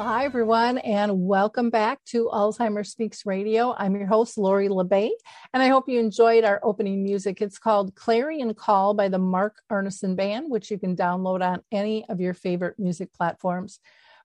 Well, hi, everyone, and welcome back to Alzheimer Speaks Radio. I'm your host, Lori La Bey, and I hope you enjoyed our opening music. It's called Clarion Call by the Mark Arneson Band, which you can download on any of your favorite music platforms.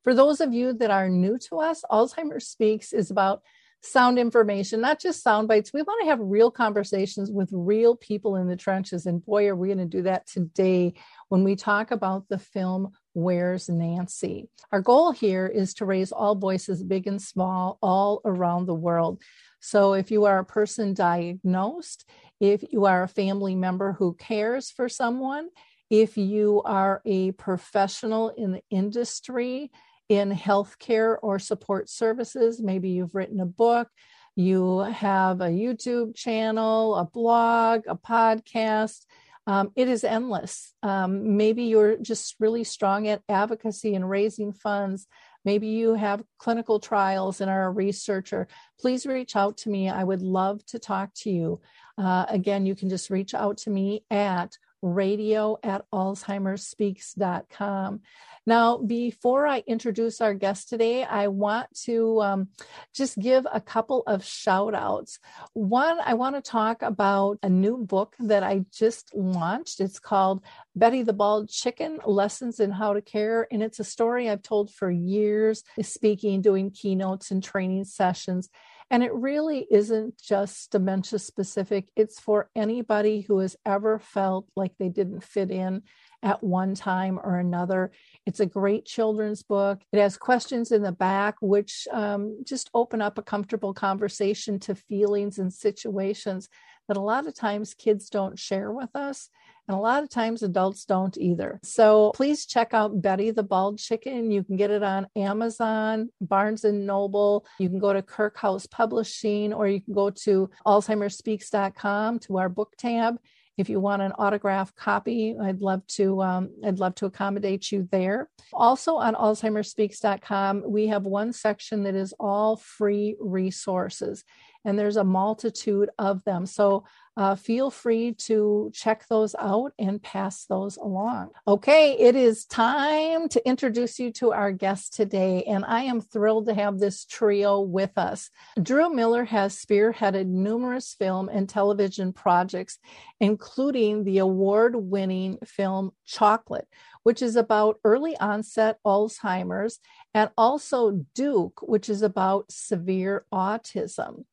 For those of you that are new to us, Alzheimer Speaks is about sound information, not just sound bites. We want to have real conversations with real people in the trenches. And boy, are we going to do that today when we talk about the film Where's Nancy? Our goal here is to raise all voices, big and small, all around the world. So if you are a person diagnosed, if you are a family member who cares for someone, if you are a professional in the industry, in healthcare or support services, maybe you've written a book, you have a YouTube channel, a blog, a podcast. Um, it is endless. Um, maybe you're just really strong at advocacy and raising funds. Maybe you have clinical trials and are a researcher. Please reach out to me. I would love to talk to you. Uh, again, you can just reach out to me at radio at alzheimerspeaks.com. Now, before I introduce our guest today, I want to um, just give a couple of shout outs. One, I want to talk about a new book that I just launched. It's called Betty the Bald Chicken Lessons in How to Care. And it's a story I've told for years, speaking, doing keynotes and training sessions. And it really isn't just dementia specific, it's for anybody who has ever felt like they didn't fit in at one time or another. It's a great children's book. It has questions in the back, which um, just open up a comfortable conversation to feelings and situations that a lot of times kids don't share with us. And a lot of times adults don't either. So please check out Betty the Bald Chicken. You can get it on Amazon, Barnes and Noble. You can go to Kirk House Publishing, or you can go to AlzheimerSpeaks.com to our book tab. If you want an autograph copy, I'd love to. Um, I'd love to accommodate you there. Also on AlzheimerSpeaks.com, we have one section that is all free resources, and there's a multitude of them. So uh, feel free to check those out and pass those along. Okay, it is time to introduce you to our guest today, and I am thrilled to have this trio with us. Dru Miller has spearheaded numerous film and television projects, including the award winning film Chocolate, which is about early onset Alzheimer's, and also Duke, which is about severe autism.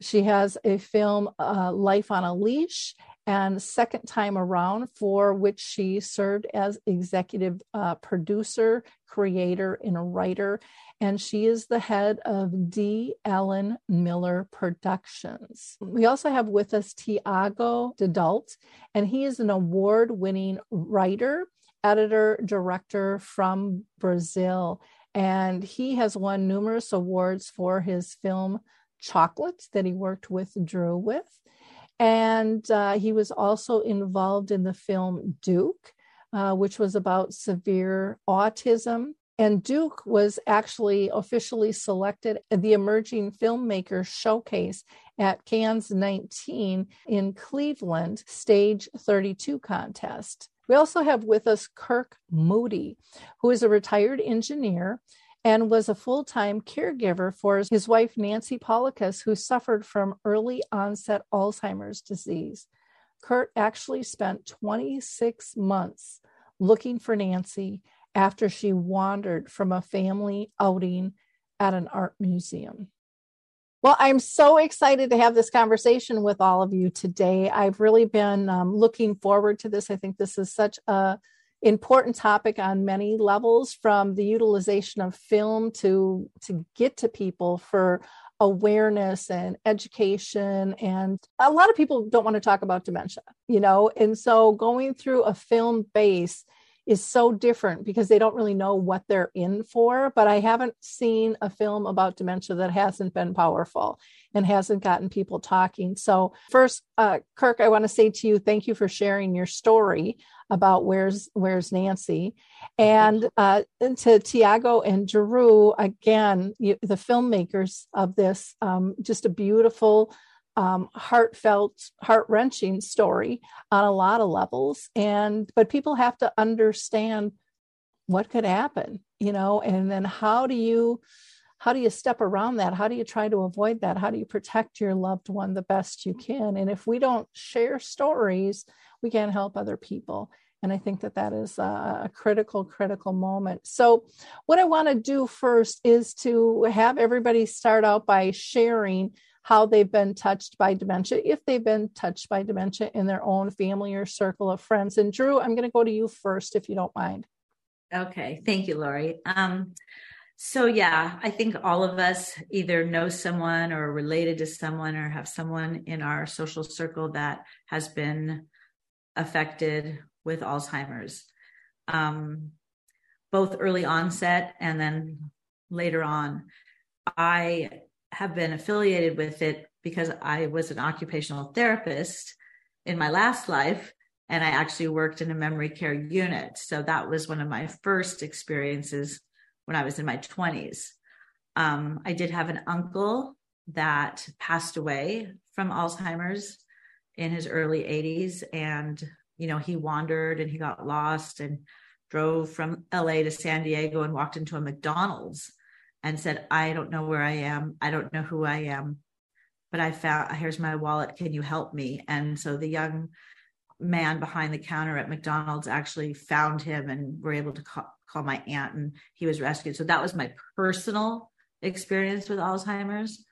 She has a film, uh, Life on a Leash, and second time around, for which she served as executive uh, producer, creator, and writer. And she is the head of D. Ellen Miller Productions. We also have with us Thiago Dadalt, and he is an award winning writer, editor, director from Brazil. And he has won numerous awards for his film chocolate that he worked with Dru with. And uh, he was also involved in the film Duke, uh, which was about severe autism. And Duke was actually officially selected at the Emerging Filmmaker Showcase at Cannes 19 in Cleveland, Stage 32 contest. We also have with us Kirk Moody, who is a retired engineer and was a full time caregiver for his wife, Nancy Paulikas, who suffered from early onset Alzheimer's disease. Kirk actually spent 26 months looking for Nancy after she wandered from a family outing at an art museum. Well, I'm so excited to have this conversation with all of you today. I've really been um, looking forward to this. I think this is such a important topic on many levels from the utilization of film to to get to people for awareness and education. And a lot of people don't want to talk about dementia, you know, and so going through a film base is so different because they don't really know what they're in for. But I haven't seen a film about dementia that hasn't been powerful and hasn't gotten people talking. So, first, uh, Kirk, I want to say to you, thank you for sharing your story about where's where's Nancy, and uh, to Thiago and Dru again, you, the filmmakers of this, um, just a beautiful um, heartfelt, heart wrenching story on a lot of levels. And, but people have to understand what could happen, you know, and then how do you, how do you step around that? How do you try to avoid that? How do you protect your loved one the best you can? And if we don't share stories, we can't help other people. And I think that that is a, critical, critical moment. So, what I want to do first is to have everybody start out by sharing how they've been touched by dementia, if they've been touched by dementia in their own family or circle of friends. And Dru, I'm going to go to you first, if you don't mind. Okay. Thank you, Lori. Um, so, yeah, I think all of us either know someone or related to someone or have someone in our social circle that has been affected with Alzheimer's, um, both early onset and then later on. I have been affiliated with it because I was an occupational therapist in my last life and I actually worked in a memory care unit. So that was one of my first experiences when I was in my 20s. Um, I did have an uncle that passed away from Alzheimer's in his early 80s. And, you know, he wandered and he got lost and drove from LA to San Diego and walked into a McDonald's and said, I don't know where I am. I don't know who I am, but I found, here's my wallet. Can you help me? And so the young man behind the counter at McDonald's actually found him and were able to call, call my aunt and he was rescued. So that was my personal experience with Alzheimer's.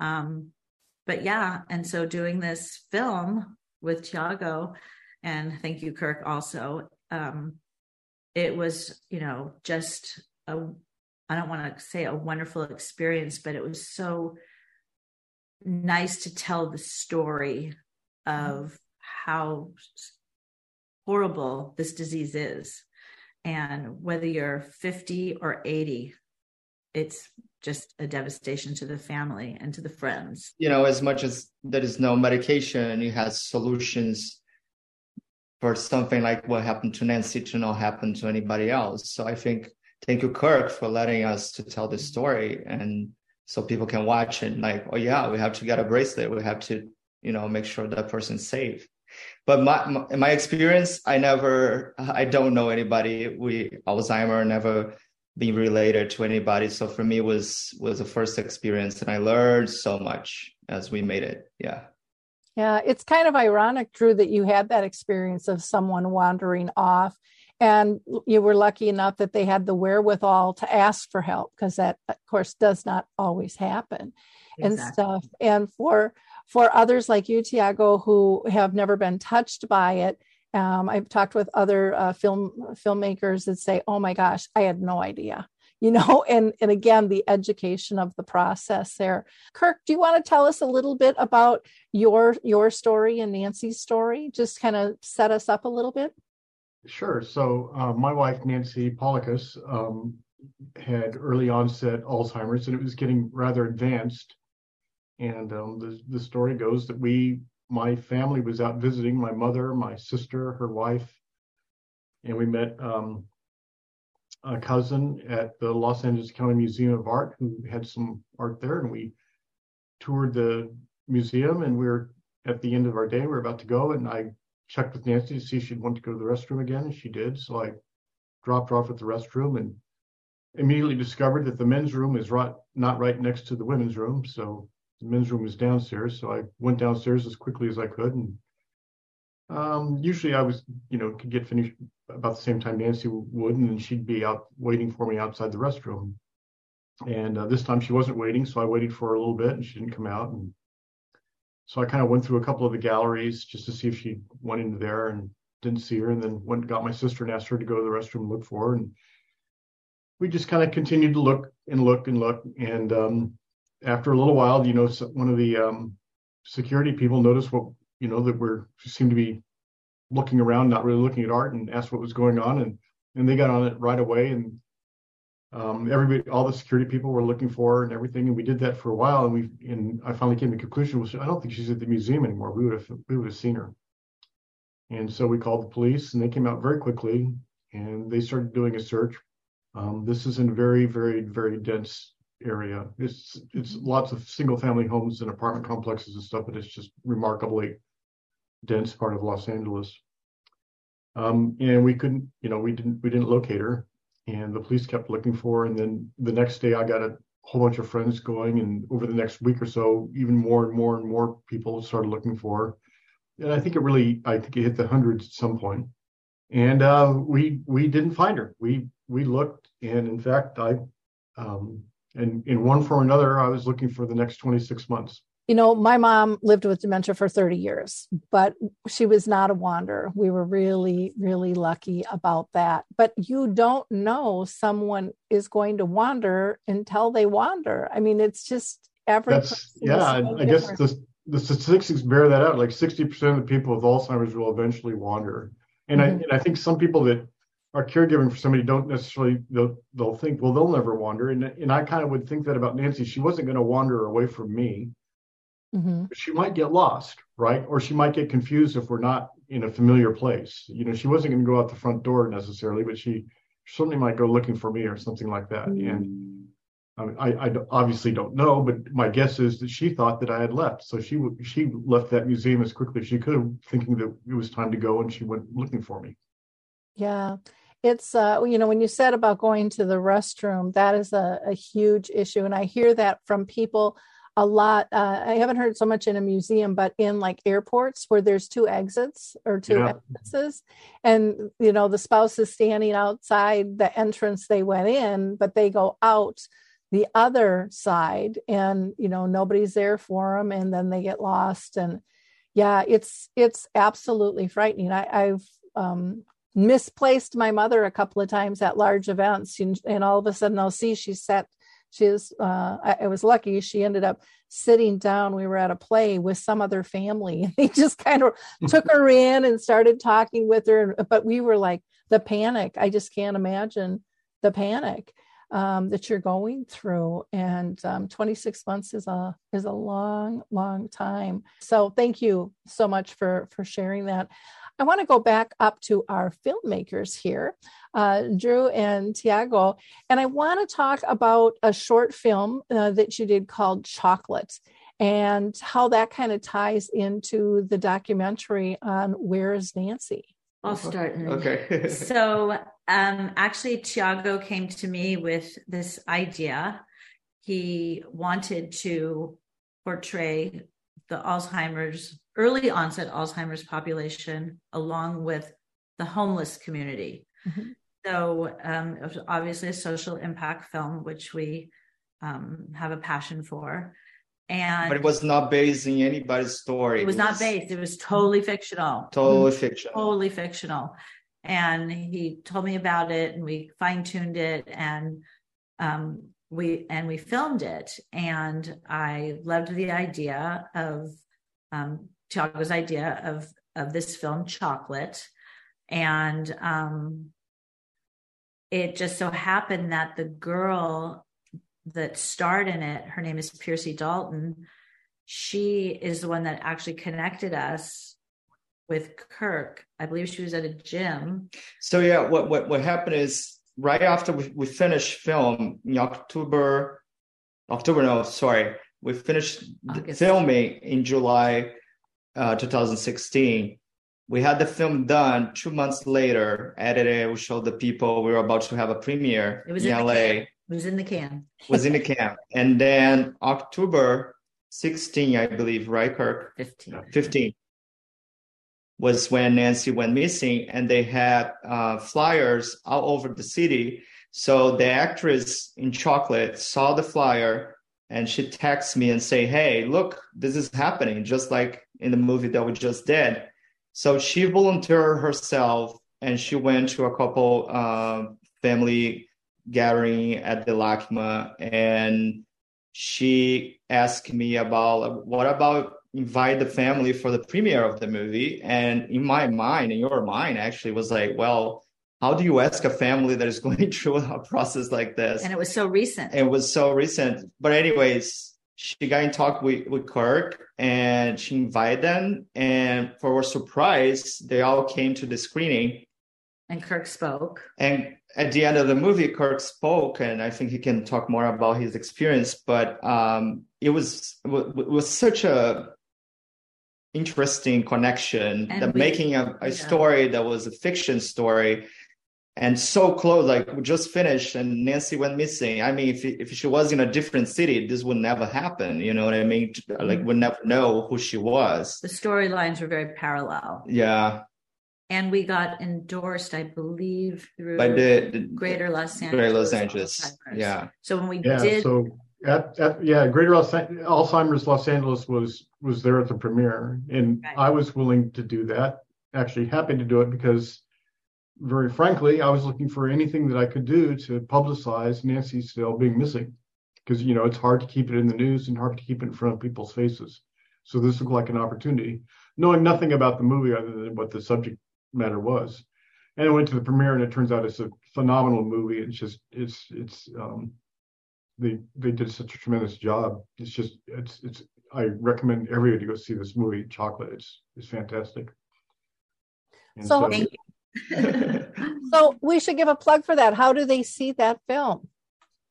Um, but yeah, and so doing this film with Thiago, and thank you, Kirk, also. Um, it was, you know, just a I don't want to say a wonderful experience, but it was so nice to tell the story of how horrible this disease is. And whether you're 50 or 80, it's just a devastation to the family and to the friends. You know, as much as there is no medication, you have solutions for something like what happened to Nancy to not happen to anybody else. So I think thank you, Kirk, for letting us to tell this story and so people can watch and like, oh yeah, we have to get a bracelet. We have to, you know, make sure that person's safe. But my, my, my experience, I never, I don't know anybody. We Alzheimer never been related to anybody. So for me, was was the first experience, and I learned so much as we made it. Yeah. Yeah, it's kind of ironic, Dru, that you had that experience of someone wandering off and you were lucky enough that they had the wherewithal to ask for help because that of course does not always happen exactly. and stuff and for for others like you thiago who have never been touched by it um, i've talked with other uh, film filmmakers that say oh my gosh i had no idea you know and and again the education of the process there kirk do you want to tell us a little bit about your your story and nancy's story just kind of set us up a little bit Sure. So uh, my wife Nancy Paulikas um, had early onset Alzheimer's, and it was getting rather advanced. And um, the the story goes that we, my family, was out visiting my mother, my sister, her wife, and we met um, a cousin at the Los Angeles County Museum of Art who had some art there, and we toured the museum. And we are at the end of our day, we are about to go, and I checked with Nancy to see if she'd want to go to the restroom again, and she did. So I dropped her off at the restroom and immediately discovered that the men's room is right not right next to the women's room. So the men's room was downstairs. So I went downstairs as quickly as I could. And um, usually I was, you know, could get finished about the same time Nancy would, and then she'd be out waiting for me outside the restroom. And uh, this time she wasn't waiting, so I waited for her a little bit, and she didn't come out. And so I kind of went through a couple of the galleries just to see if she went into there and didn't see her, and then went got my sister and asked her to go to the restroom and look for her. And we just kind of continued to look and look and look. And um, after a little while, you know, one of the um, security people noticed what you know that we're seemed to be looking around, not really looking at art, and asked what was going on, and and they got on it right away, and um, everybody, all the security people were looking for her and everything, and we did that for a while, and we and I finally came to the conclusion I don't think she's at the museum anymore. We would have we would have seen her, and so we called the police, and they came out very quickly, and they started doing a search. Um, this is in a very very very dense area. It's it's lots of single family homes and apartment complexes and stuff, but it's just remarkably dense part of Los Angeles. Um, and we couldn't, you know, we didn't we didn't locate her, and the police kept looking for her. And then the next day, I got a whole bunch of friends going, and over the next week or so, even more and more and more people started looking for her. And I think it really, I think it hit the hundreds at some point. And uh, we we didn't find her. We we looked, and in fact, I um, and in one form or another, I was looking for the next 26 months. You know, my mom lived with dementia for 30 years, but she was not a wanderer. We were really, really lucky about that. But you don't know someone is going to wander until they wander. I mean, it's just every. That's, yeah, so I guess the, the statistics bear that out. Like 60% of the people with Alzheimer's will eventually wander. And, mm-hmm. I, and I think some people that are caregiving for somebody don't necessarily they'll, they'll think well they'll never wander and and I kind of would think that about Nancy she wasn't going to wander away from me mm-hmm. she might get lost right or she might get confused if we're not in a familiar place you know she wasn't going to go out the front door necessarily but she certainly might go looking for me or something like that mm-hmm. and I, mean, I, I obviously don't know, but my guess is that she thought that I had left. So she she left that museum as quickly as she could, thinking that it was time to go, and she went looking for me. Yeah, it's uh you know when you said about going to the restroom that is a, a huge issue and i hear that from people a lot uh, i haven't heard so much in a museum but in like airports where there's two exits or two yeah. entrances and you know the spouse is standing outside the entrance they went in but they go out the other side and you know nobody's there for them and then they get lost and yeah it's it's absolutely frightening I, i've um, misplaced my mother a couple of times at large events and, and all of a sudden i'll see she sat she's uh, I, I, was lucky she ended up sitting down. We were at a play with some other family and they just kind of took her in and started talking with her but we were like the panic i just can't imagine the panic um, that you're going through. And um, 26 months is a is a long long time. So thank you so much for for sharing that I want to go back up to our filmmakers here, uh, Dru and Thiago, and I want to talk about a short film uh, that you did called Chocolate and how that kind of ties into the documentary on Where is Nancy? I'll start. Okay. so, um, actually, Thiago came to me with this idea. He wanted to portray the Alzheimer's early onset Alzheimer's population along with the homeless community. Mm-hmm. So um, it was obviously a social impact film, which we um, have a passion for. And but it was not based in anybody's story. It was, it was not based. It was totally fictional. Totally fictional. Totally fictional. And he told me about it, and we fine tuned it, and um, we and we filmed it. And I loved the idea of um, Thiago's idea of of this film, Chocolate, and um, it just so happened that the girl that starred in it, her name is Piercy Dalton. She is the one that actually connected us with Kirk. I believe she was at a gym. So yeah, what what what happened is right after we, we finished film in October, October no, sorry, we finished filming in July uh, 2016. We had the film done two months later, edited, it, we showed the people we were about to have a premiere it was in, in LA. It was in the can. was in the can. And then October 16, I believe, right, Kirk? 15. 15 was when Nancy went missing, and they had uh, flyers all over the city. So the actress in Chocolate saw the flyer and she texts me and say, "Hey, look, this is happening," just like in the movie that we just did. So she volunteered herself and she went to a couple uh, family gathering at the LACMA and she asked me about what about invite the family for the premiere of the movie and in my mind in your mind actually was like well how do you ask a family that is going through a process like this? And it was so recent. It was so recent. But anyways she got in talk with, with kirk and she invited them. And for our surprise they all came to the screening. And kirk spoke. And at the end of the movie, Kirk spoke, and I think he can talk more about his experience. But um, it was it was such a interesting connection And that we- making a, a yeah. story that was a fiction story and so close like we just finished and nancy went missing. I mean if, if she was in a different city this would never happen you know what i mean? Mm-hmm. Like we'd never know who she was. The storylines were very parallel. Yeah. And we got endorsed i believe through by the, the greater los angeles greater los angeles Alzheimer's. yeah. So when we Yeah, did so at, at yeah, Greater Los, Alzheimer's Los Angeles was was there at the premiere, and Right. I was willing to do that. Actually, happy to do it because, very frankly, I was looking for anything that I could do to publicize Nancy Still being missing, because you know it's hard to keep it in the news and hard to keep it in front of people's faces. So this looked like an opportunity, knowing nothing about the movie other than what the subject matter was. And I went to the premiere, and it turns out it's a phenomenal movie. It's just it's it's um, they they did such a tremendous job. It's just it's it's I recommend everybody to go see this movie. Chocolate. It's it's fantastic. And So- thank So we should give a plug for that. How do they see that film?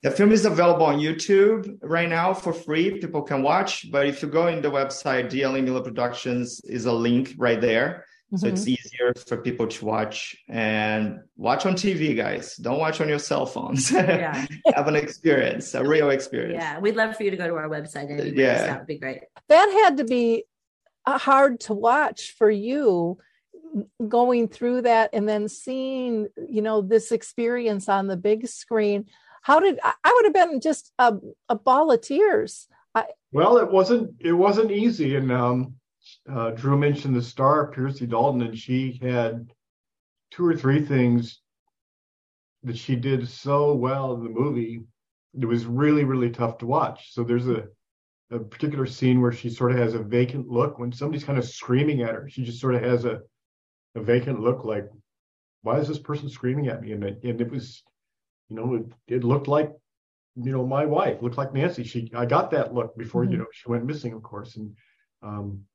The film is available on YouTube right now for free. People can watch. But if you go in the website, DLE Miller Productions is a link right there. So Mhm. it's easier for people to watch and watch on TV, guys. Don't watch on your cell phones. yeah Have an experience, a real experience. yeah we'd love for you to go to our website anyways. Yeah. that would be great that had to be uh, hard to watch for you going through that and then seeing you know this experience on the big screen how did i I would have been just a, a ball of tears Well, it wasn't it wasn't easy, and um, uh, Dru mentioned the star Piercy Dalton, and she had two or three things that she did so well in the movie. It was really really tough to watch. So there's a a particular scene where she sort of has a vacant look when somebody's kind of screaming at her. She just sort of has a a vacant look, like, why is this person screaming at me? And it, and it was, you know, it, it looked like you know, my wife looked like Nancy. She, I got that look before, you Mhm. know, she went missing, of course, and um,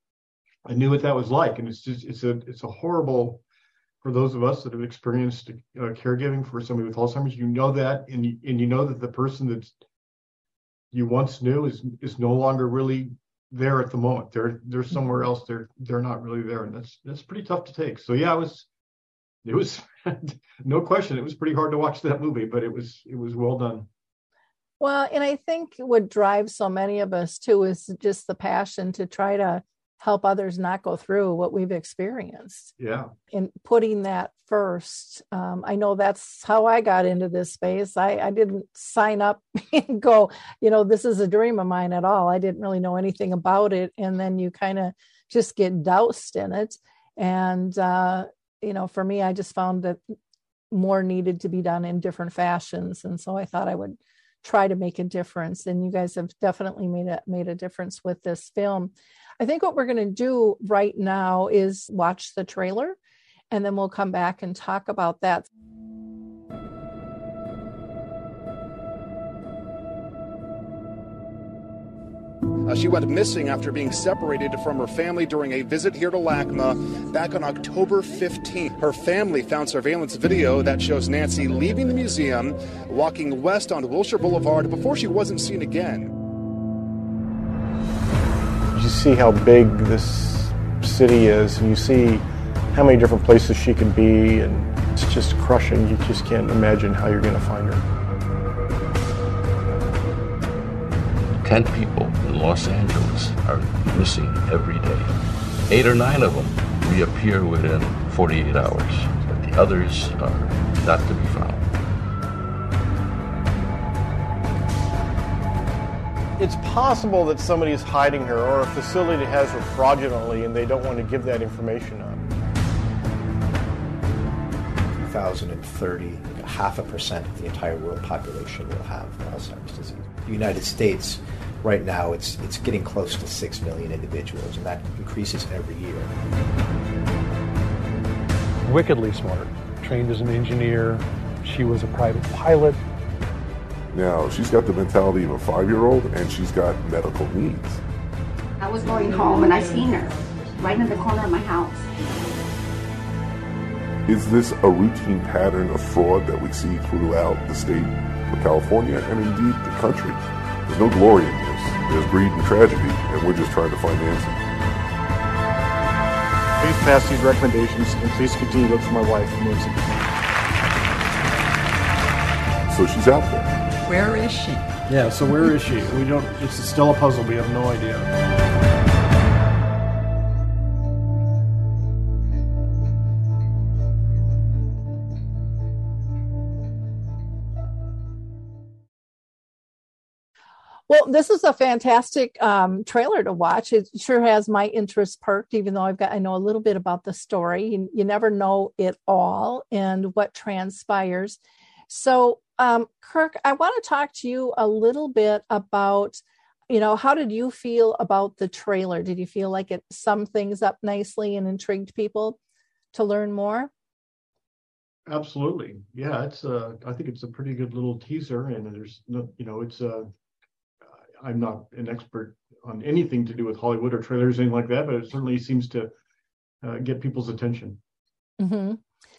I knew what that was like. And it's just, it's a, it's a horrible for those of us that have experienced uh, caregiving for somebody with Alzheimer's. You know that, and you, and you know that the person that you once knew is is no longer really there at the moment. They're they're mm-hmm. somewhere else. They're they're not really there, and that's that's pretty tough to take. So yeah, it was. It was no question. It was pretty hard to watch that movie, but it was it was well done. well and i think what drives so many of us too is just the passion to try to help others not go through what we've experienced Yeah. and putting that first. Um, I know that's how I got into this space. I, I didn't sign up and go, you know, this is a dream of mine at all. I didn't really know anything about it. And then you kind of just get doused in it. And, uh, you know, for me, I just found that more needed to be done in different fashions. And so I thought I would try to make a difference. And you guys have definitely made a, made a difference with this film. I think what we're going to do right now is watch the trailer and then we'll come back and talk about that. Uh, she went missing after being separated from her family during a visit here to LACMA back on October 15th. Her family found surveillance video that shows Nancy leaving the museum, walking west on Wilshire Boulevard before she wasn't seen again. See how big this city is, and you see how many different places she can be, and it's just crushing. You just can't imagine how you're going to find her. 10 people in Los Angeles are missing every day. Eight or nine of them reappear within 48 hours, but the others are not to be found. It's possible that somebody is hiding her, or a facility has her fraudulently, and they don't want to give that information up. 2030, half a percent of the entire world population will have Alzheimer's disease. The United States, right now, it's it's getting close to six million individuals, and that increases every year. Wickedly smart, trained as an engineer. She was a private pilot. Now she's got the mentality of a five-year-old, and she's got medical needs. I was going home and I seen her right in the corner of my house. Is this a routine pattern of fraud that we see throughout the state of California and indeed the country? There's no glory in this. There's greed and tragedy, and we're just trying to find answers. Please pass these recommendations and please continue to look for my wife, Nancy. So she's out there. Where is she? Yeah, so where is she? We don't, it's still a puzzle. We have no idea. Well, this is a fantastic um, trailer to watch. It sure has my interest perked, even though I've got I know a little bit about the story. You, you never know it all and what transpires. So, um, Kirk, I want to talk to you a little bit about, you know, how did you feel about the trailer? Did you feel like it summed things up nicely and intrigued people to learn more? Absolutely. Yeah, it's uh I think it's a pretty good little teaser and there's no you know, it's uh I'm not an expert on anything to do with Hollywood or trailers, anything like that, but it certainly seems to uh, get people's attention. Mm-hmm.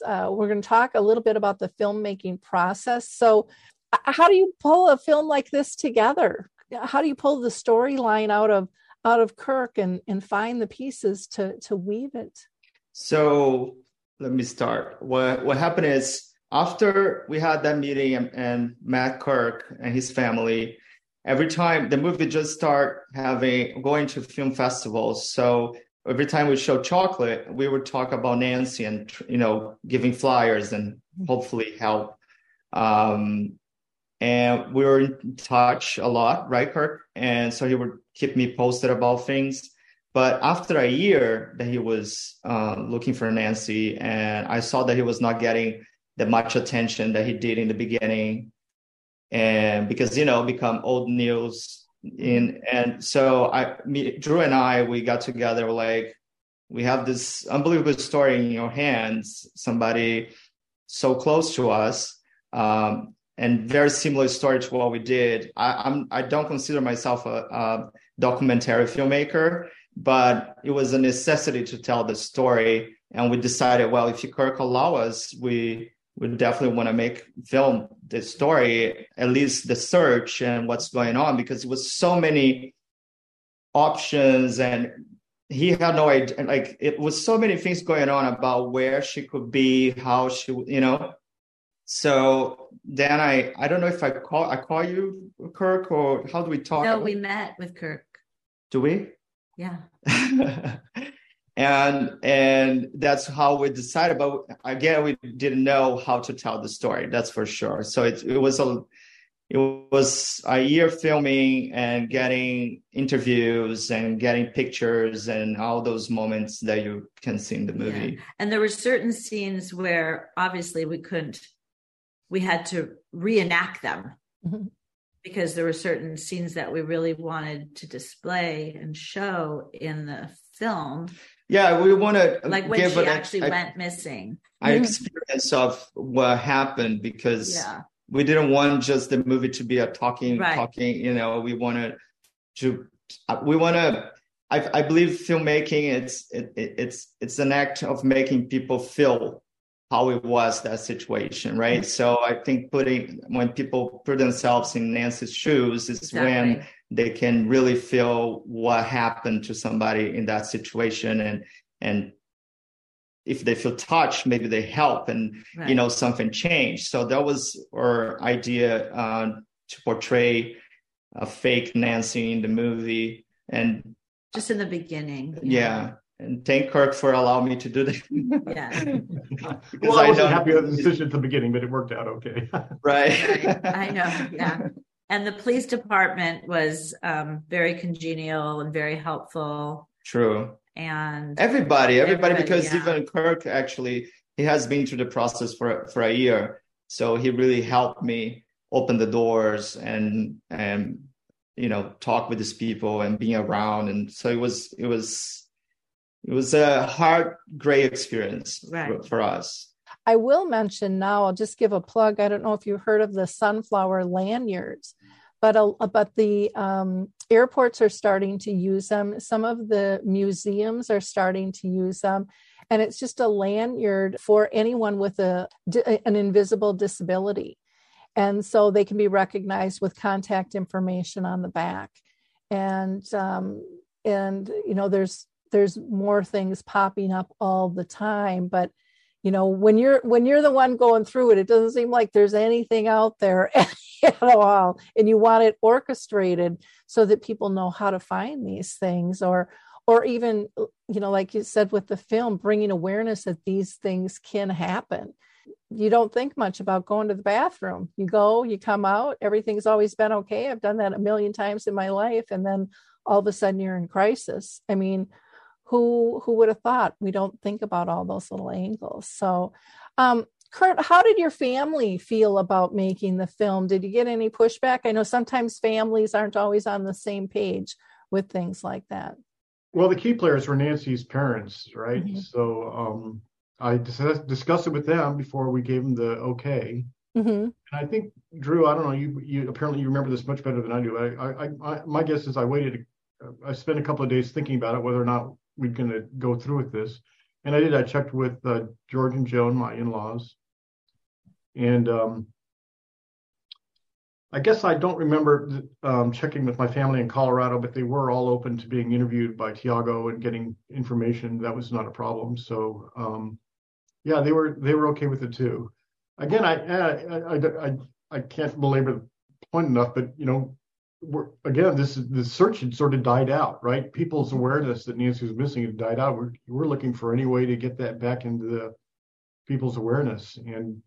Uh, we're going to talk a little bit about the filmmaking process. So, how do you pull a film like this together? How do you pull the storyline out of out of Kirk and and find the pieces to to weave it? So let me start. What what happened is after we had that meeting and, and Matt Kirk and his family every time the movie just start having going to film festivals so every time we show chocolate we would talk about nancy and you know giving flyers and hopefully help. Um, and we were in touch a lot right kirk? And so he would keep me posted about things. But after a year that he was uh, looking for nancy and i saw that he was not getting the much attention that he did in the beginning. And because you know become old news and so i me, dru and i we got together like we have this unbelievable story in your hands somebody so close to us um, and very similar story to what we did. I i'm i don't consider myself a, a documentary filmmaker but it was a necessity to tell the story and we decided well if you kirk allow us we we definitely want to make film the story, at least the search and what's going on, because it was so many options and he had no idea like it was so many things going on about where she could be how she you know? So then i i don't know if i call i call you kirk or how do we talk? No we met with kirk. Do we? Yeah and and that's how we decided but again we didn't know how to tell the story that's for sure so it, it was a it was a year filming and getting interviews and getting pictures and all those moments that you can see in the movie yeah. and there were certain scenes where obviously we couldn't we had to reenact them mm-hmm. because there were certain scenes that we really wanted to display and show in the film yeah we want to like when she actually a, went missing our mm-hmm. experience of what happened because yeah. we didn't want just the movie to be a talking right. talking you know we wanted to we want to I, I believe filmmaking it's it, it's it's an act of making people feel how it was that situation right mm-hmm. so i think putting when people put themselves in nancy's shoes is exactly. when they can really feel what happened to somebody in that situation and and if they feel touched maybe they help and right. you know something changed so that was our idea uh, to portray a fake nancy in the movie and just in the beginning yeah and thank Kirk for allowing me to do that. yeah. well, I, wasn't happy with the decision at the beginning, but it worked out okay. right. right. I know. Yeah and the police department was um, very congenial and very helpful. True. And everybody, everybody, everybody because yeah. even Kirk actually he has been through the process for for a year, so he really helped me open the doors and and you know talk with these people and being around, and so it was it was it was a hard, great experience Right. for, for us. I will mention now, I'll just give a plug. I don't know if you heard of the sunflower lanyards, but a, but the um, airports are starting to use them. Some of the museums are starting to use them. And it's just a lanyard for anyone with a an invisible disability. And so they can be recognized with contact information on the back. And um, and you know, there's there's more things popping up all the time, but you know when you're when you're the one going through it it doesn't seem like there's anything out there at all and you want it orchestrated so that people know how to find these things or or even you know like you said with the film bringing awareness that these things can happen. You don't think much about going to the bathroom. You go you come out everything's always been okay. I've done that a million times in my life and then all of a sudden you're in crisis. I mean who who would have thought we don't think about all those little angles so um kirk how did your family feel about making the film did you get any pushback i know sometimes families aren't always on the same page with things like that Well, the key players were Nancy's parents, right? Mhm. So um, I dis- discussed it with them before we gave them the okay. mm-hmm. And I think Dru, I don't know, you you apparently you remember this much better than I do. I I, I, I my guess is I waited. I spent a couple of days thinking about it, whether or not we're going to go through with this. And I did. I checked with uh, George and Joan, my in-laws, and um, I guess I don't remember um, checking with my family in Colorado, but they were all open to being interviewed by Thiago and getting information. That was not a problem. So, um, yeah, they were they were okay with it too. Again, I I I, I, I can't belabor the point enough, but you know, we're, again, this is the search had sort of died out, right? People's awareness that Nancy was missing had died out. We're we're looking for any way to get that back into the people's awareness and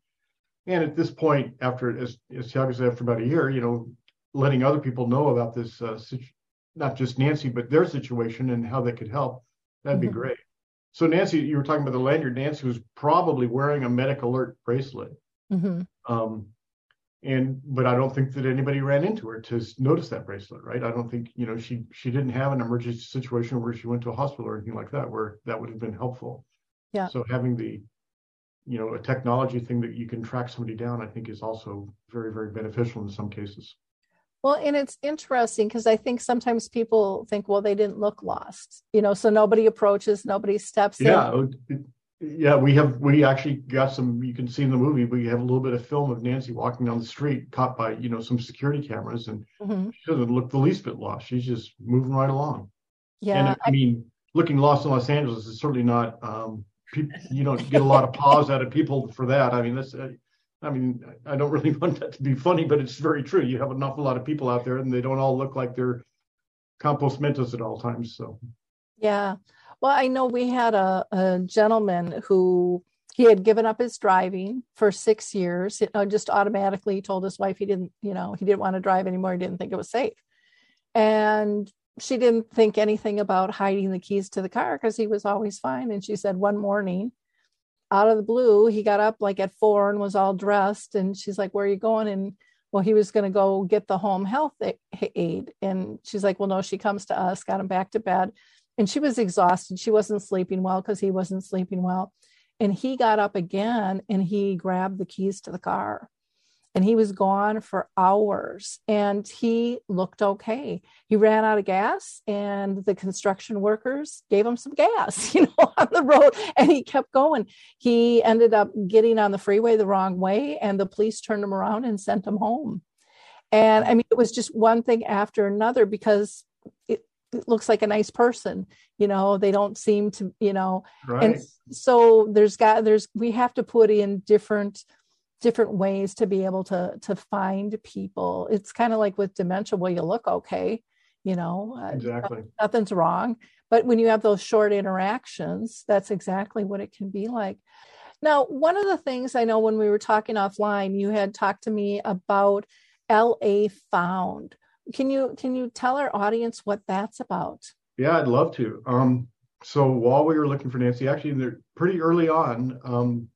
and at this point, after as as Thiago said, after about a year, you know, letting other people know about this, uh, situ- not just Nancy, but their situation and how they could help, that'd be Mhm. great. So Nancy, you were talking about the lanyard. Nancy was probably wearing a medic alert bracelet, Mm-hmm. um, and but I don't think that anybody ran into her to notice that bracelet, right? I don't think you know she she didn't have an emergency situation where she went to a hospital or anything like that where that would have been helpful. Yeah. So having the you know, a technology thing that you can track somebody down, I think is also very, very beneficial in some cases. Well, and it's interesting because I think sometimes people think, well, they didn't look lost, you know, so nobody approaches, nobody steps Yeah. in. it- Yeah, we have we actually got some you can see in the movie, we have a little bit of film of Nancy walking down the street caught by, you know, some security cameras and Mhm. she doesn't look the least bit lost. She's just moving right along. Yeah. and I mean, looking lost in Los Angeles is certainly not. Um, peop you don't get a lot of pause out of people for that. I mean, that's. Uh, I mean, I don't really want that to be funny, but it's very true. You have an awful lot of people out there, and they don't all look like they're compost mentos at all times. So, Yeah. Well, I know we had a, a gentleman who he had given up his driving for six years. You uh, know, just automatically told his wife he didn't, you know, he didn't want to drive anymore. He didn't think it was safe. And she didn't think anything about hiding the keys to the car because he was always fine. And she said one morning, out of the blue, he got up like at four and was all dressed. And she's like, Where are you going? And well, he was going to go get the home health aid. And she's like, Well, no, she comes to us, got him back to bed. And she was exhausted. She wasn't sleeping well because he wasn't sleeping well. And he got up again and he grabbed the keys to the car. And he was gone for hours and he looked okay. He ran out of gas and the construction workers gave him some gas, you know, on the road and he kept going. He ended up getting on the freeway the wrong way and the police turned him around and sent him home. And I mean, it was just one thing after another because it, looks like a nice person, you know, they don't seem to, you know, right. and so there's got, there's, we have to put in different, different ways to be able to, to find people. It's kind of like with dementia, well, you look okay, you know, uh, exactly. nothing's wrong. But when you have those short interactions, that's exactly what it can be like. Now, one of the things I know when we were talking offline, you had talked to me about LA Found. Can you can you tell our audience what that's about? Yeah, I'd love to. Um, so while we were looking for Nancy, actually, they're pretty early on. Um,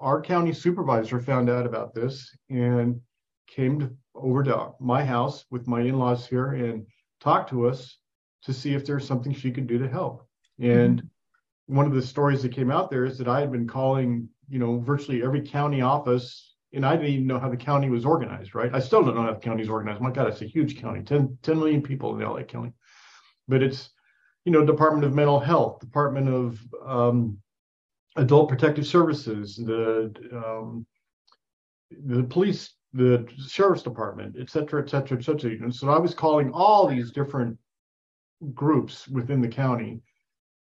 our county supervisor found out about this and came to, over to my house with my in-laws here and talked to us to see if there's something she could do to help. And mm-hmm. one of the stories that came out there is that I had been calling, you know, virtually every county office and I didn't even know how the county was organized, right? I still don't know how the county is organized. My God, it's a huge county, 10, 10 million people in LA County. But it's, you know, Department of Mental Health, Department of um, Adult Protective Services, the um, the police, the sheriff's department, et cetera, et cetera, et cetera. And so I was calling all these different groups within the county.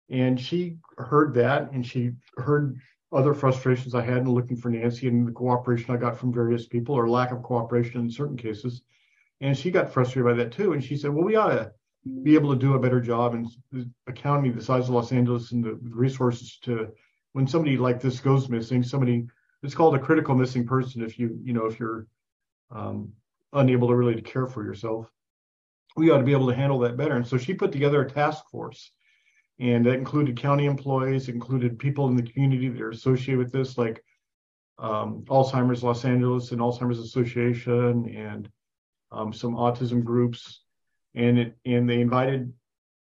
And she heard that and she heard other frustrations I had in looking for Nancy and the cooperation I got from various people or lack of cooperation in certain cases. And she got frustrated by that too. And she said, well, we ought to be able to do a better job in a county the size of Los Angeles and the resources to, when somebody like this goes missing, somebody, it's called a critical missing person if you, you know, if you're um, unable to really care for yourself. We ought to be able to handle that better. And so she put together a task force and that included county employees, included people in the community that are associated with this, like um, Alzheimer's Los Angeles and Alzheimer's Association, and um, some autism groups, and it, and they invited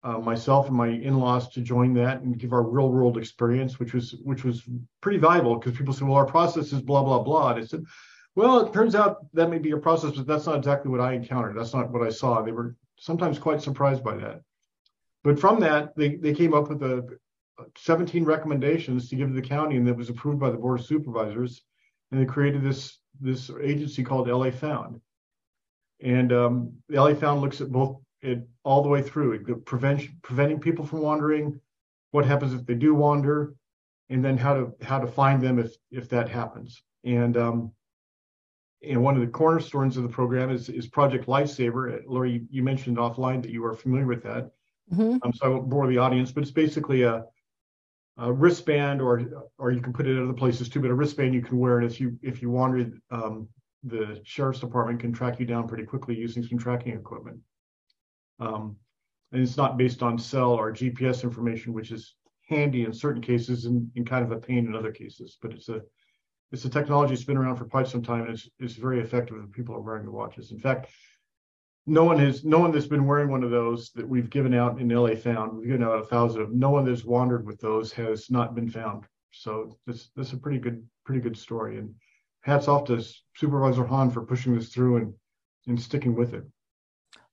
uh, myself and my in-laws to join that and give our real-world experience, which was which was pretty valuable because people said, "Well, our process is blah blah blah," and I said, "Well, it turns out that may be a process, but that's not exactly what I encountered. That's not what I saw." They were sometimes quite surprised by that. But from that, they, they came up with a 17 recommendations to give to the county, and that was approved by the board of supervisors. And they created this this agency called LA Found. And um, LA Found looks at both it all the way through it, prevention, preventing people from wandering, what happens if they do wander, and then how to how to find them if if that happens. And um, and one of the cornerstones of the program is is Project Lifesaver. Lori, you mentioned offline that you are familiar with that. Mm-hmm. Um, so I won't bore the audience, but it's basically a, a, wristband, or or you can put it in other places too. But a wristband you can wear, and if you if you wander, um, the sheriff's department can track you down pretty quickly using some tracking equipment. Um, and it's not based on cell or GPS information, which is handy in certain cases and, and kind of a pain in other cases. But it's a it's a technology that's been around for quite some time, and it's it's very effective if people are wearing the watches. In fact, no one has no one that's been wearing one of those that we've given out in LA found. We've given out a thousand of them. No one that's wandered with those has not been found. So this this is a pretty good pretty good story. And hats off to Supervisor Hahn for pushing this through and and sticking with it.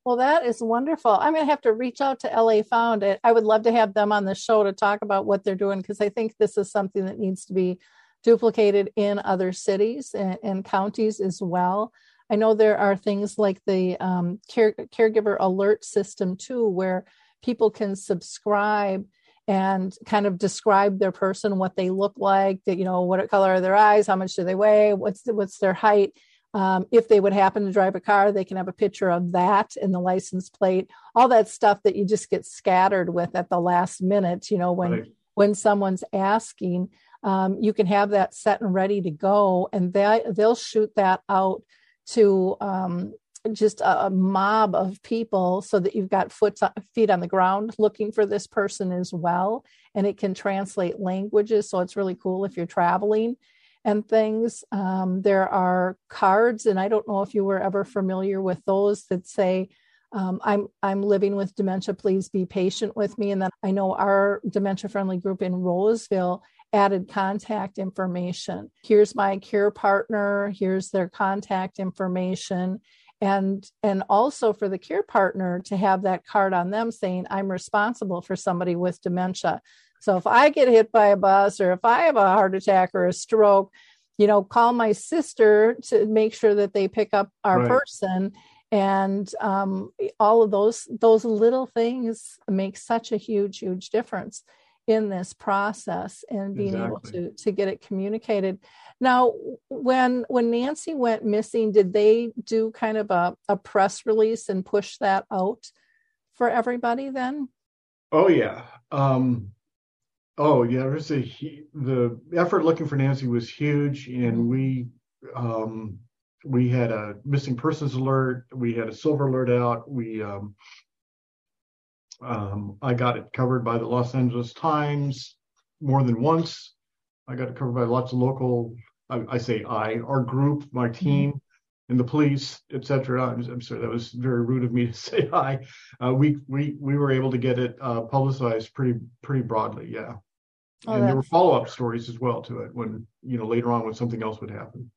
Well, that is wonderful. I'm going to have to reach out to LA Found. I would love to have them on the show to talk about what they're doing because I think this is something that needs to be duplicated in other cities and, and counties as well. I know there are things like the um, care, caregiver alert system too, where people can subscribe and kind of describe their person, what they look like, that you know, what color are their eyes, how much do they weigh, what's what's their height. Um, if they would happen to drive a car, they can have a picture of that in the license plate. All that stuff that you just get scattered with at the last minute. You know, when right. when someone's asking, um, you can have that set and ready to go, and they they'll shoot that out to um, just a, a, mob of people so that you've got foot, feet on the ground looking for this person as well. And it can translate languages. So it's really cool if you're traveling and things. Um, there are cards, and I don't know if you were ever familiar with those that say, um, I'm I'm living with dementia. Please be patient with me. And then I know our dementia friendly group in Roseville added contact information. Here's my care partner, here's their contact information. And, and also for the care partner to have that card on them saying, I'm responsible for somebody with dementia. So if I get hit by a bus or if I have a heart attack or a stroke, you know, call my sister to make sure that they pick up our right. person and um, all of those those little things make such a huge huge difference in this process and being exactly. able to to get it communicated. Now when when nancy went missing did they do kind of a, a press release and push that out for everybody then? Oh yeah. Um oh yeah there's a the effort looking for nancy was huge and mm-hmm. we um we had a missing persons alert. We had a silver alert out. We um um, I got it covered by the Los Angeles Times more than once. I got it covered by lots of local I, I say I, our group, my team, and the police, etc. I'm, I'm sorry, that was very rude of me to say I. Uh, we we we were able to get it uh, publicized pretty pretty broadly, yeah. Oh, and there were follow up stories as well to it when you know later on when something else would happen.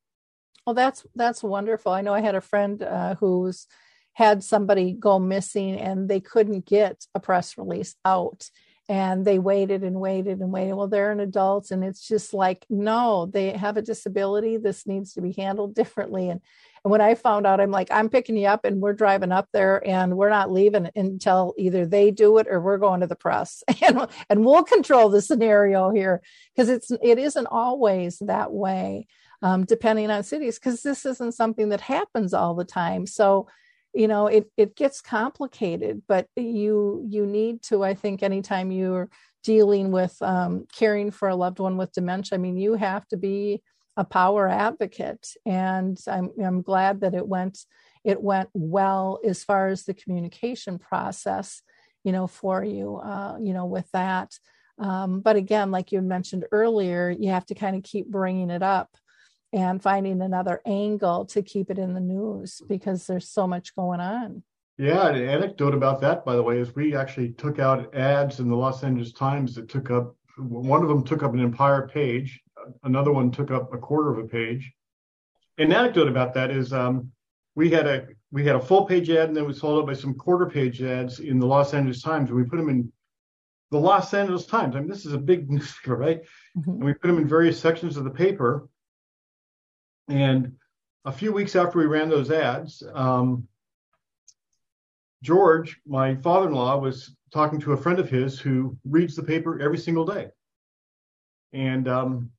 Well, that's that's wonderful. I know I had a friend uh, who's had somebody go missing and they couldn't get a press release out. And they waited and waited and waited. Well they're an adult and it's just like no they have a disability. This needs to be handled differently. And and when i found out i'm like i'm picking you up and we're driving up there and we're not leaving until either they do it or we're going to the press. And and we'll control the scenario here because it's it isn't always that way um, depending on cities because this isn't something that happens all the time. So you know it it gets complicated but you you need to i think anytime you're dealing with um, caring for a loved one with dementia i mean you have to be a power advocate. And i'm i'm glad that it went it went well as far as the communication process you know for you uh, you know with that. Um, but again like you mentioned earlier you have to kind of keep bringing it up and finding another angle to keep it in the news because there's so much going on. Yeah, an anecdote about that, by the way, is we actually took out ads in the Los Angeles Times that took up one of them took up an entire page, another one took up a quarter of a page. An anecdote about that is um, we had a we had a full page ad and then it was followed up by some quarter page ads in the Los Angeles Times, and we put them in the Los Angeles Times. I mean, this is a big newspaper, right? And we put them in various sections of the paper. And a few weeks after we ran those ads, um, George, my father in law, was talking to a friend of his who reads the paper every single day. And um,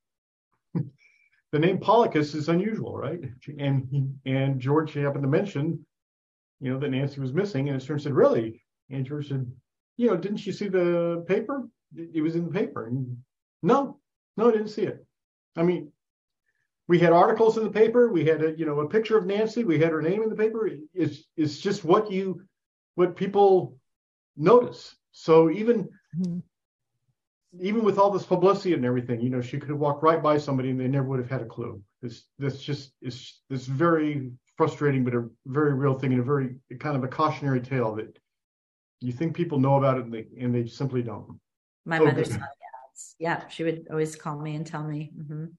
the name Paulikas is unusual, right? And and George happened to mention, you know, that Nancy was missing. And his friend said, Really? And George said, You know, didn't you see the paper? It, it was in the paper. And no, no, I didn't see it. I mean, we had articles in the paper. We had a you know a picture of nancy. We had her name in the paper. It's it's just what you what people notice. So even mm-hmm. even with all this publicity and everything you know she could have walked right by somebody and they never would have had a clue. This this just is this very frustrating but a very real thing and a very kind of a cautionary tale that you think people know about it and they and they simply don't. My Oh, mother good. saw ads yeah she would always call me and tell me mhm.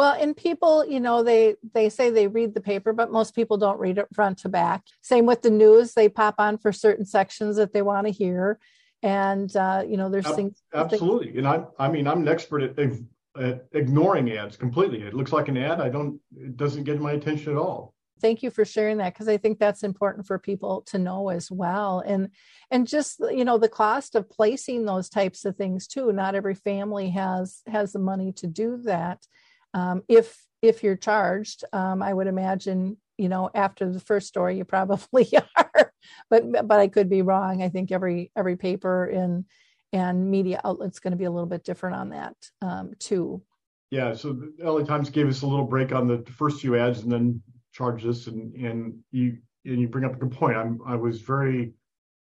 Well, and people, you know, they they say they read the paper, but most people don't read it front to back. Same with the news; they pop on for certain sections that they want to hear, and uh, you know, there's Ab- things. Absolutely. And I, I mean, I'm an expert at, at- at ignoring ads completely. It looks like an ad. I don't, it doesn't get my attention at all. Thank you for sharing that because I think that's important for people to know as well, and and just you know the cost of placing those types of things too. Not every family has has the money to do that. Um, if if you're charged, um, I would imagine you know after the first story you probably are, but but I could be wrong. I think every every paper and and media outlet's going to be a little bit different on that um, too. Yeah. So the LA Times gave us a little break on the first few ads and then charged us. And, and you, and you bring up a good point. I'm, I was very,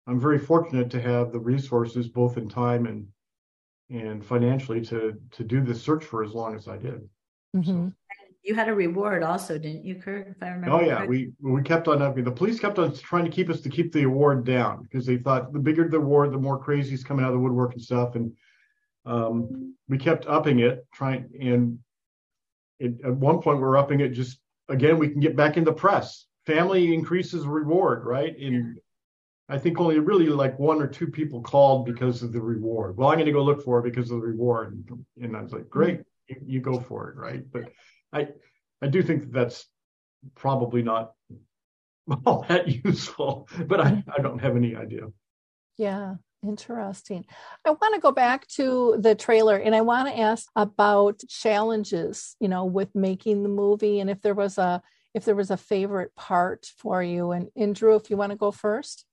I'm very fortunate to have the resources both in time and, and financially to, to do this search for as long as I did. Mhm. you had a reward also didn't you kirk if i remember Oh yeah, we we kept on upping. The police kept on trying to keep us to keep the award down because they thought the bigger the award, the more crazies coming out of the woodwork and stuff. And um, we kept upping it, trying. And it, at one point, we we're upping it just again. We can get back in the press. Family increases reward, right? And I think only really like one or two people called because of the reward. Well, I'm going to go look for it because of the reward. And, and I was like, great, you, you go for it, right? But I I do think that that's probably not all that useful, but I, I don't have any idea. Yeah, interesting. I want to go back to the trailer and I want to ask about challenges, you know, with making the movie and if there was a if there was a favorite part for you. And, and Dru, if you want to go first.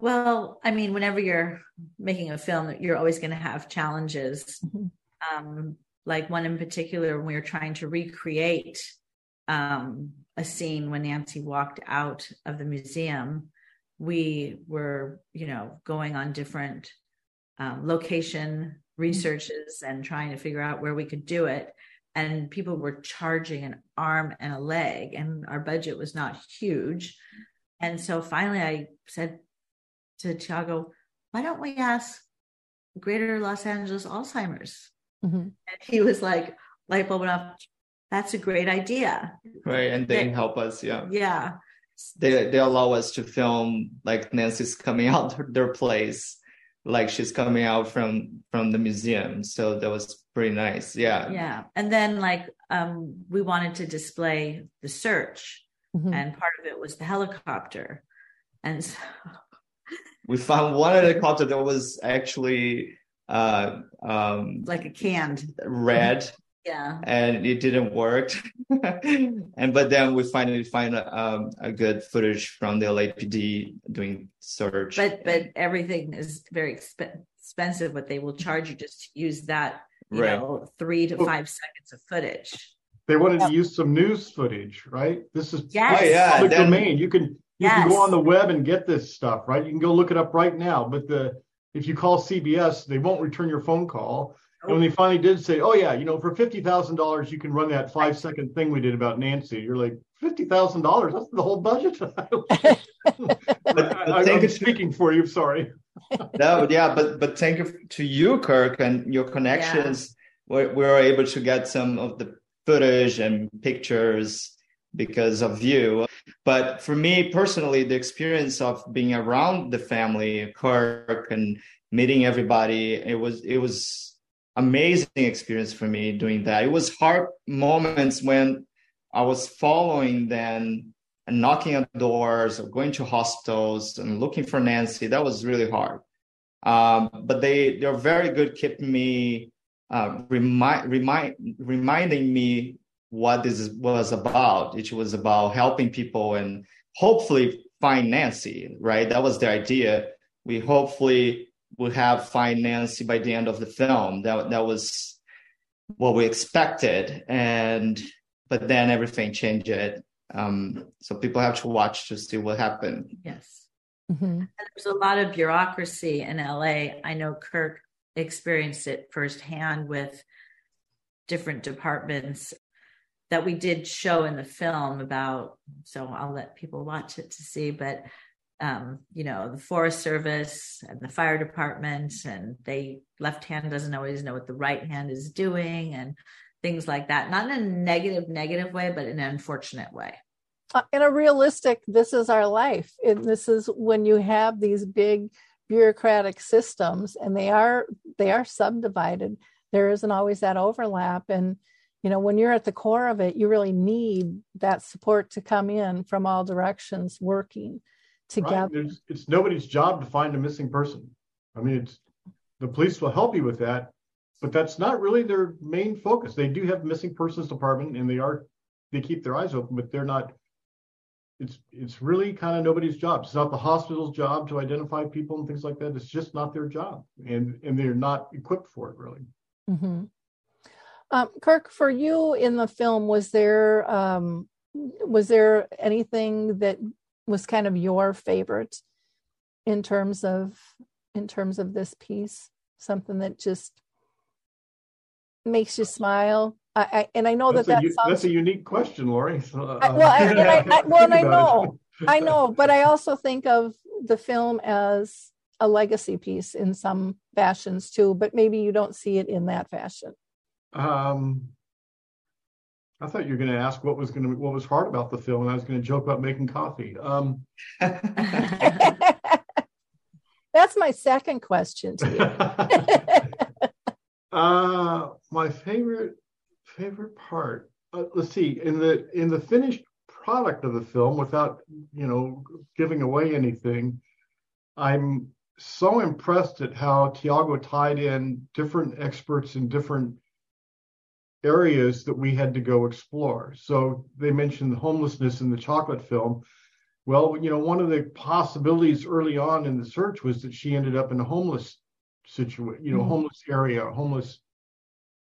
Well, I mean, whenever you're making a film, you're always going to have challenges. Mhm. Um, like one in particular, when we were trying to recreate um, a scene when Nancy walked out of the museum, we were, you know, going on different um, location researches and trying to figure out where we could do it. and people were charging an arm and a leg, and our budget was not huge. And so finally, I said to Thiago, "Why don't we ask Greater Los Angeles Alzheimer's?" Mhm. And he was like, "Light bulb went off. That's a great idea." Right, and they They- help us. Yeah, Yeah, they they allow us to film like Nancy's coming out their place, like she's coming out from from the museum. So that was pretty nice. Yeah, yeah. And then like um, we wanted to display the search, Mhm. and part of it was the helicopter, and so we found one helicopter that was actually uh um like a canned. red Yeah. and it didn't work and but then we finally find a, um, a good footage from the LAPD doing search But but everything is very exp- expensive. But they will charge you just to use that, you Right. know, three to Well- five seconds of footage. They wanted to use some news footage, right? This is Yes. Oh, yeah, public then- domain. You can you can go on the web and get this stuff, right? You can go look it up right now. But the if you call CBS, they won't return your phone call. And when oh. they finally did say, "Oh yeah, you know, for fifty thousand dollars, you can run that five second thing we did about Nancy," you're like, fifty thousand dollars? That's the whole budget. but, I, but I, thank I'm speaking for you. Sorry. no, but yeah, but but thank you to you, Kirk, and your connections. We, we were able to get some of the footage and pictures because of you. But for me personally, the experience of being around the family, Kirk, and meeting everybody, it was it was amazing experience for me doing that. It was hard moments when I was following them and knocking on doors or going to hospitals and looking for Nancy. That was really hard. Um, but they they're very good keeping me uh, remind remind reminding me what this was about. It was about helping people and hopefully find Nancy. Right, that was the idea. We hopefully would have find Nancy by the end of the film. That that was what we expected, and but then everything changed. Um, so people have to watch to see what happened. Yes. Mhm. And there's a lot of bureaucracy in LA. I know Kirk experienced it firsthand with different departments that we did show in the film about. So I'll let people watch it to see, but um, you know, the Forest Service and the fire department, and they left hand doesn't always know what the right hand is doing, and things like that. Not in a negative, negative way, but in an unfortunate way. Uh, in a realistic this is our life and this is when you have these big bureaucratic systems and they are they are subdivided there isn't always that overlap and you know when you're at the core of it you really need that support to come in from all directions working together Right? It's, nobody's job to find a missing person. I mean, it's the police will help you with that, but that's not really their main focus. They do have missing persons department, and they are they keep their eyes open, but they're not. It's it's really kind of nobody's job. It's not the hospital's job to identify people and things like that. It's just not their job, and and they're not equipped for it really. hmm Um, Kirk, for you in the film, was there um, was there anything that was kind of your favorite in terms of in terms of this piece? Something that just makes you smile. I, I and I know That's, that a, that sounds that's a unique question, Lori. So, uh, I- well, I, and I, I, well, and I know. I know, but I also think of the film as a legacy piece in some fashions too. But maybe you don't see it in that fashion. Um, I thought you were going to ask what was going to what was hard about the film, and I was going to joke about making coffee. Um, That's my second question to you. uh, my favorite favorite part. Uh, let's see in the in the finished product of the film, without you know giving away anything, I'm so impressed at how Thiago tied in different experts in different areas that we had to go explore. So they mentioned the homelessness in the chocolate film. Well, you know, one of the possibilities early on in the search was that she ended up in a homeless situation, you know, Mhm. homeless area, homeless,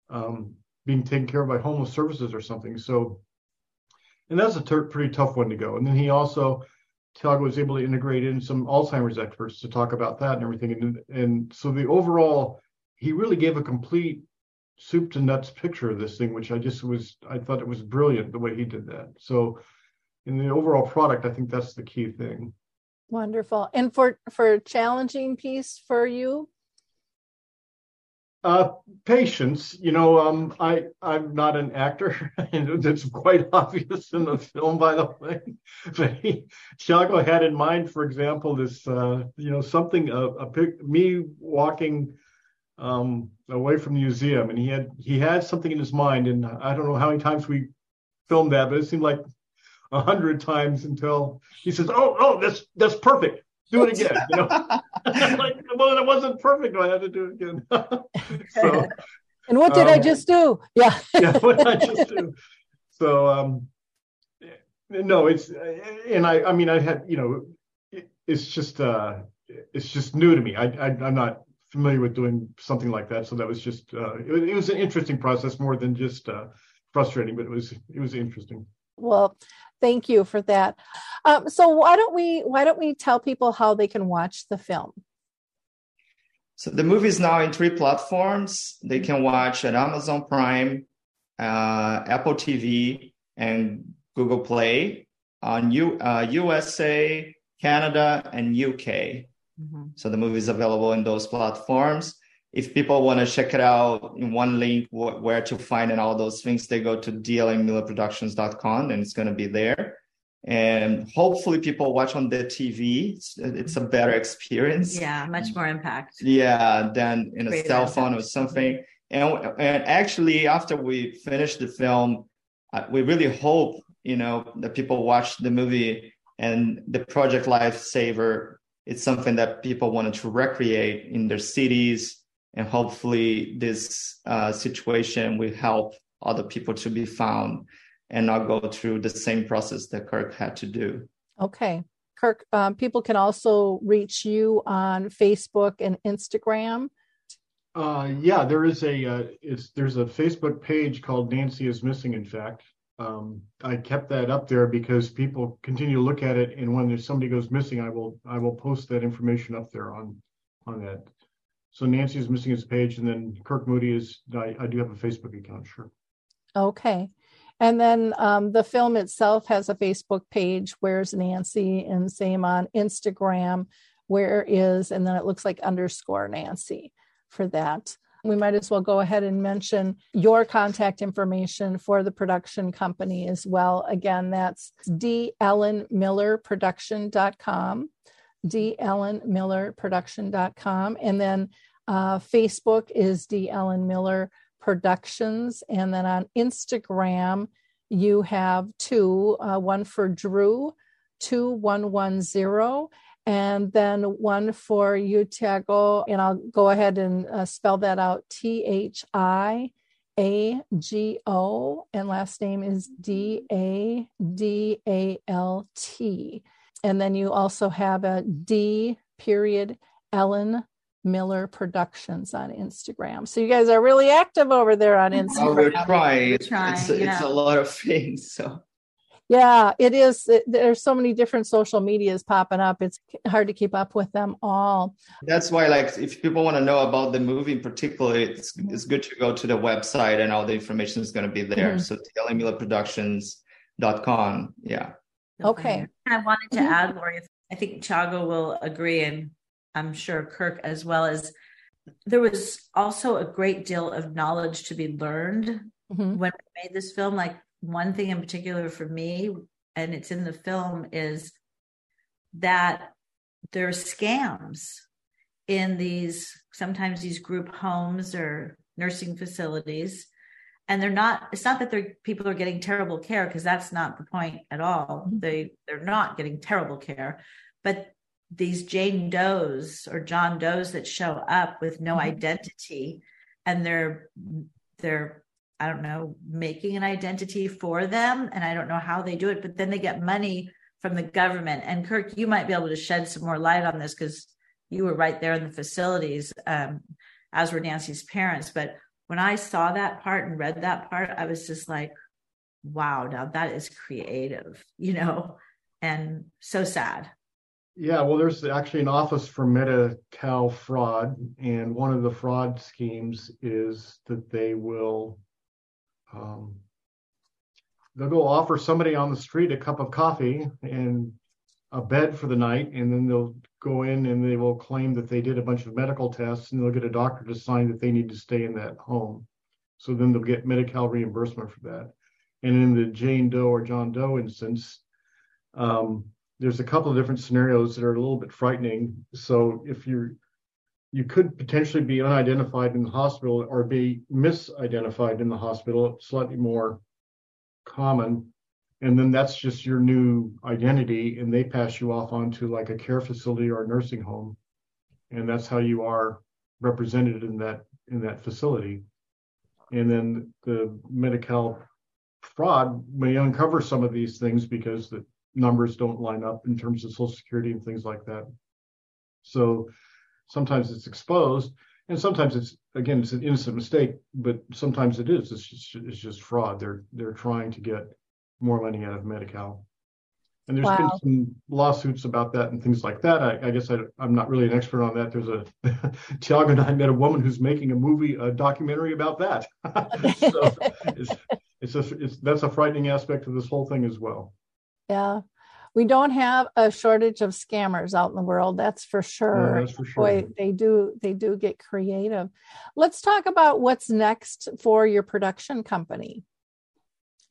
um, being taken care of by homeless services or something. So, and that's a pretty tough one to go. And then he also, Thiago was able to integrate in some Alzheimer's experts to talk about that and everything. And, and so the overall, he really gave a complete soup to nuts picture of this thing, which I just was I thought it was brilliant the way he did that. So in the overall product, I think that's the key thing. Wonderful. And for for challenging piece for you? Uh, patience. You know, um, I I'm not an actor, and it's quite obvious in the film, by the way. But he, Thiago had in mind, for example, this uh, you know something a, a pic, me walking um, away from the museum, and he had he had something in his mind, and I don't know how many times we filmed that, but it seemed like a hundred times until he says, "Oh, oh, that's that's perfect. Do it again." You know, like, well, it wasn't perfect. I had to do it again. so, and what did um, I just do? Yeah. yeah, what did I just do? So, um, no, it's and I, I mean, I had, you know, it, it's just, uh, it's just new to me. I, I, I'm not familiar with doing something like that, so that was just, uh, it, it was an interesting process more than just uh, frustrating, but it was, it was interesting. Well, thank you for that. Um, so why don't we why don't we tell people how they can watch the film? So the movie is now in three platforms. They can watch at Amazon Prime, uh, Apple TV, and Google Play on U, uh, USA, Canada, and UK. Mm-hmm. So the movie is available in those platforms. If people want to check it out in one link wh- where to find and all those things, they go to dellenmillerproductions.com and it's going to be there. And hopefully people watch on the TV. It's, it's a better experience. Yeah, much more impact. Yeah, than in a cell phone or something. And, and actually, after we finish the film, uh, we really hope, you know, that people watch the movie and the Project Lifesaver. It's something that people wanted to recreate in their cities. And hopefully this uh, situation will help other people to be found and not go through the same process that Kirk had to do. Okay. Kirk, um, people can also reach you on Facebook and Instagram. Uh, yeah, there is a uh, it's there's a Facebook page called Nancy is missing. In fact, um, I kept that up there because people continue to look at it, and when there's somebody goes missing, I will I will post that information up there on on that. So Nancy is missing his page, and then Kirk Moody is I, I do have a Facebook account, sure. Okay. And then um, the film itself has a Facebook page, Where's Nancy? And same on Instagram, Where is, and then it looks like underscore Nancy for that. We might as well go ahead and mention your contact information for the production company as well. Again, that's dellenmillerproduction.com, dellenmillerproduction.com. And then uh, Facebook is D. Ellen Miller Productions. And then on Instagram, you have two uh, one for Dru, 2110, and then one for you, Thiago. And I'll go ahead and uh, spell that out T H I A G O, and last name is D A D A L T. And then you also have a D period Ellen Miller Productions on Instagram. So you guys are really active over there on Instagram. Oh, we're trying. We're It's, trying, it's, it's a lot of things. So Yeah, it is. It- There's so many different social medias popping up. It's hard to keep up with them all. that's why, like, if people want to know about the movie in particular, it's it's good to go to the website and all the information is going to be there. Mhm. So dellenmillerproductions.com. Yeah. Okay. I wanted to Mhm. add, Lori, I think Thiago will agree, and I'm sure Kirk as well as there was also a great deal of knowledge to be learned Mhm. when we made this film. Like one thing in particular for me, and it's in the film, is that there are scams in these sometimes these group homes or nursing facilities. And they're not it's not that they're people are getting terrible care because that's not the point at all. Mm-hmm. They they're not getting terrible care. But these jane does or john does that show up with no mm-hmm. identity and they're they're i don't know making an identity for them and i don't know how they do it but then they get money from the government and kirk you might be able to shed some more light on this because you were right there in the facilities um, as were nancy's parents but when I saw that part and read that part, I was just like, wow, now that is creative, you know, and so sad. Yeah, well, there's actually an office for Medi-Cal fraud, and one of the fraud schemes is that they will um, they'll go offer somebody on the street a cup of coffee and a bed for the night, and then they'll go in and they will claim that they did a bunch of medical tests, and they'll get a doctor to sign that they need to stay in that home. So then they'll get Medi-Cal reimbursement for that. And in the Jane Doe or John Doe instance, um, there's a couple of different scenarios that are a little bit frightening. So if you're you could potentially be unidentified in the hospital or be misidentified in the hospital, slightly more common. And then that's just your new identity, and they pass you off onto like a care facility or a nursing home, and that's how you are represented in that in that facility. And then the Medi-Cal fraud may uncover some of these things because the numbers don't line up in terms of Social Security and things like that. So sometimes it's exposed, and sometimes it's again it's an innocent mistake, but sometimes it is. It's just, it's just fraud. They're they're trying to get more money out of Medi-Cal. And there's wow. been some lawsuits about that and things like that. I, I guess I, am not really an expert on that. There's a Thiago and I met a woman who's making a movie, a documentary about that. so it's, it's a it's that's a frightening aspect of this whole thing as well. Yeah, we don't have a shortage of scammers out in the world that's for sure, that's for sure. Boy, they do they do get creative. Let's talk about what's next for your production company.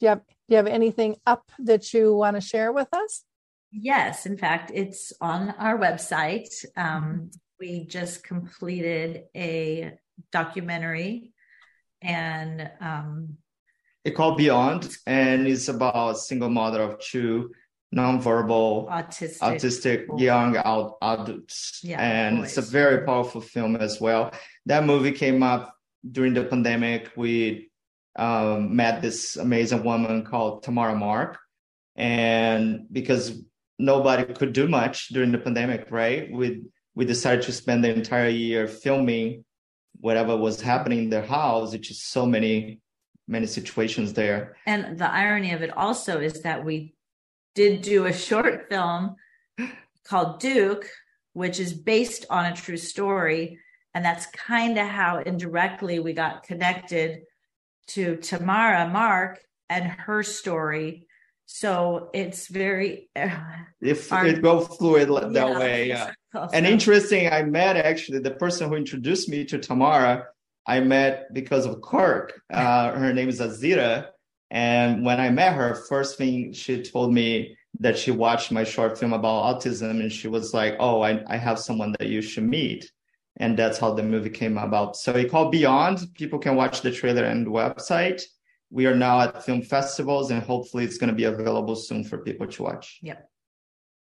Do you have do you have anything up that you want to share with us? Yes in fact it's on our website. Um, we just completed a documentary and um, it's called Beyond, and it's about a single mother of two nonverbal autistic, autistic young adults yeah, and boys. it's a very powerful film as well. That movie came up during the pandemic. We um, met this amazing woman called tamara mark. And because nobody could do much during the pandemic right? We we decided to spend the entire year filming whatever was happening in their house it's just so many many situations there. And the irony of it also is that we did do a short film called Duke, which is based on a true story. And that's kind of how indirectly we got connected to Tamara Mark and her story. So it's very if our, it go fluid that yeah, way. Yeah. And interesting, I met actually the person who introduced me to Tamara. I met because of Kirk. Uh, her name is Azira, and when I met her, first thing she told me that she watched my short film about autism and she was like, Oh, I, I have someone that you should meet. And that's how the movie came about. So it called Beyond. People can watch the trailer and the website. We are now at film festivals and hopefully it's going to be available soon for people to watch. Yep.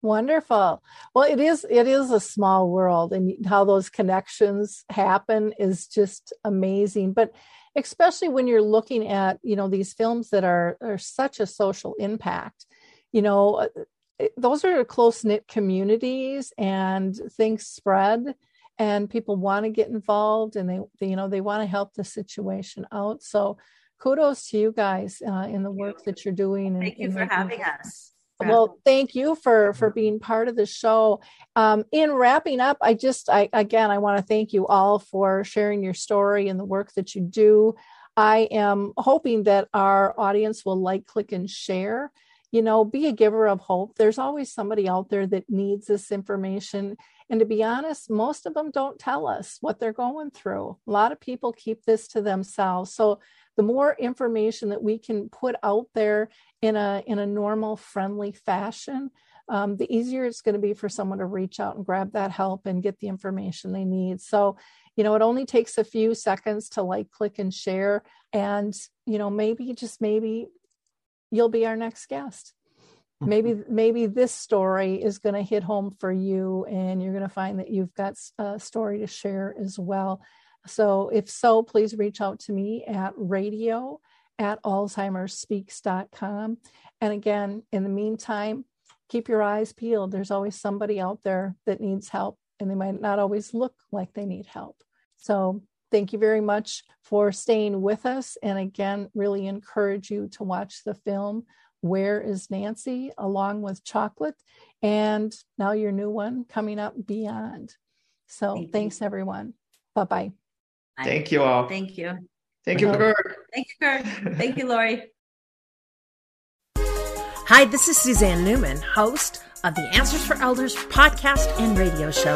Wonderful. Well, it is it is a small world and how those connections happen is just amazing. But especially when you're looking at you know these films that are are such a social impact you know uh, those are close knit communities and things spread and people want to get involved and they, they you know they want to help the situation out. So kudos to you guys uh, in the work that you're doing thank you for having us well thank you for for being part of the show. Um, in wrapping up i just i again i want to thank you all for sharing your story and the work that you do. I am hoping that our audience will like click and share you know be a giver of hope. There's always somebody out there that needs this information. And to be honest most of them don't tell us what they're going through. A lot of people keep this to themselves. So the more information that we can put out there in a in a normal friendly fashion um, the easier it's going to be for someone to reach out and grab that help and get the information they need. So you know it only takes a few seconds to like click and share. And you know maybe just maybe you'll be our next guest. Hmm. Maybe maybe this story is going to hit home for you and you're going to find that you've got a story to share as well. So if so please reach out to me at radio at alzheimersspeaks.com and again in the meantime keep your eyes peeled. There's always somebody out there that needs help and they might not always look like they need help. So Thank you very much for staying with us. And again, really encourage you to watch the film Where is Nancy, along with Chocolate, and now your new one coming up, Beyond. So Thank thanks, everyone. Bye bye. Thank you all. Thank you. Thank you, Bye. Kirk. Thank you, Kirk. Thank you, Lori. Hi, this is Suzanne Newman, host of the Answers for Elders podcast and radio show.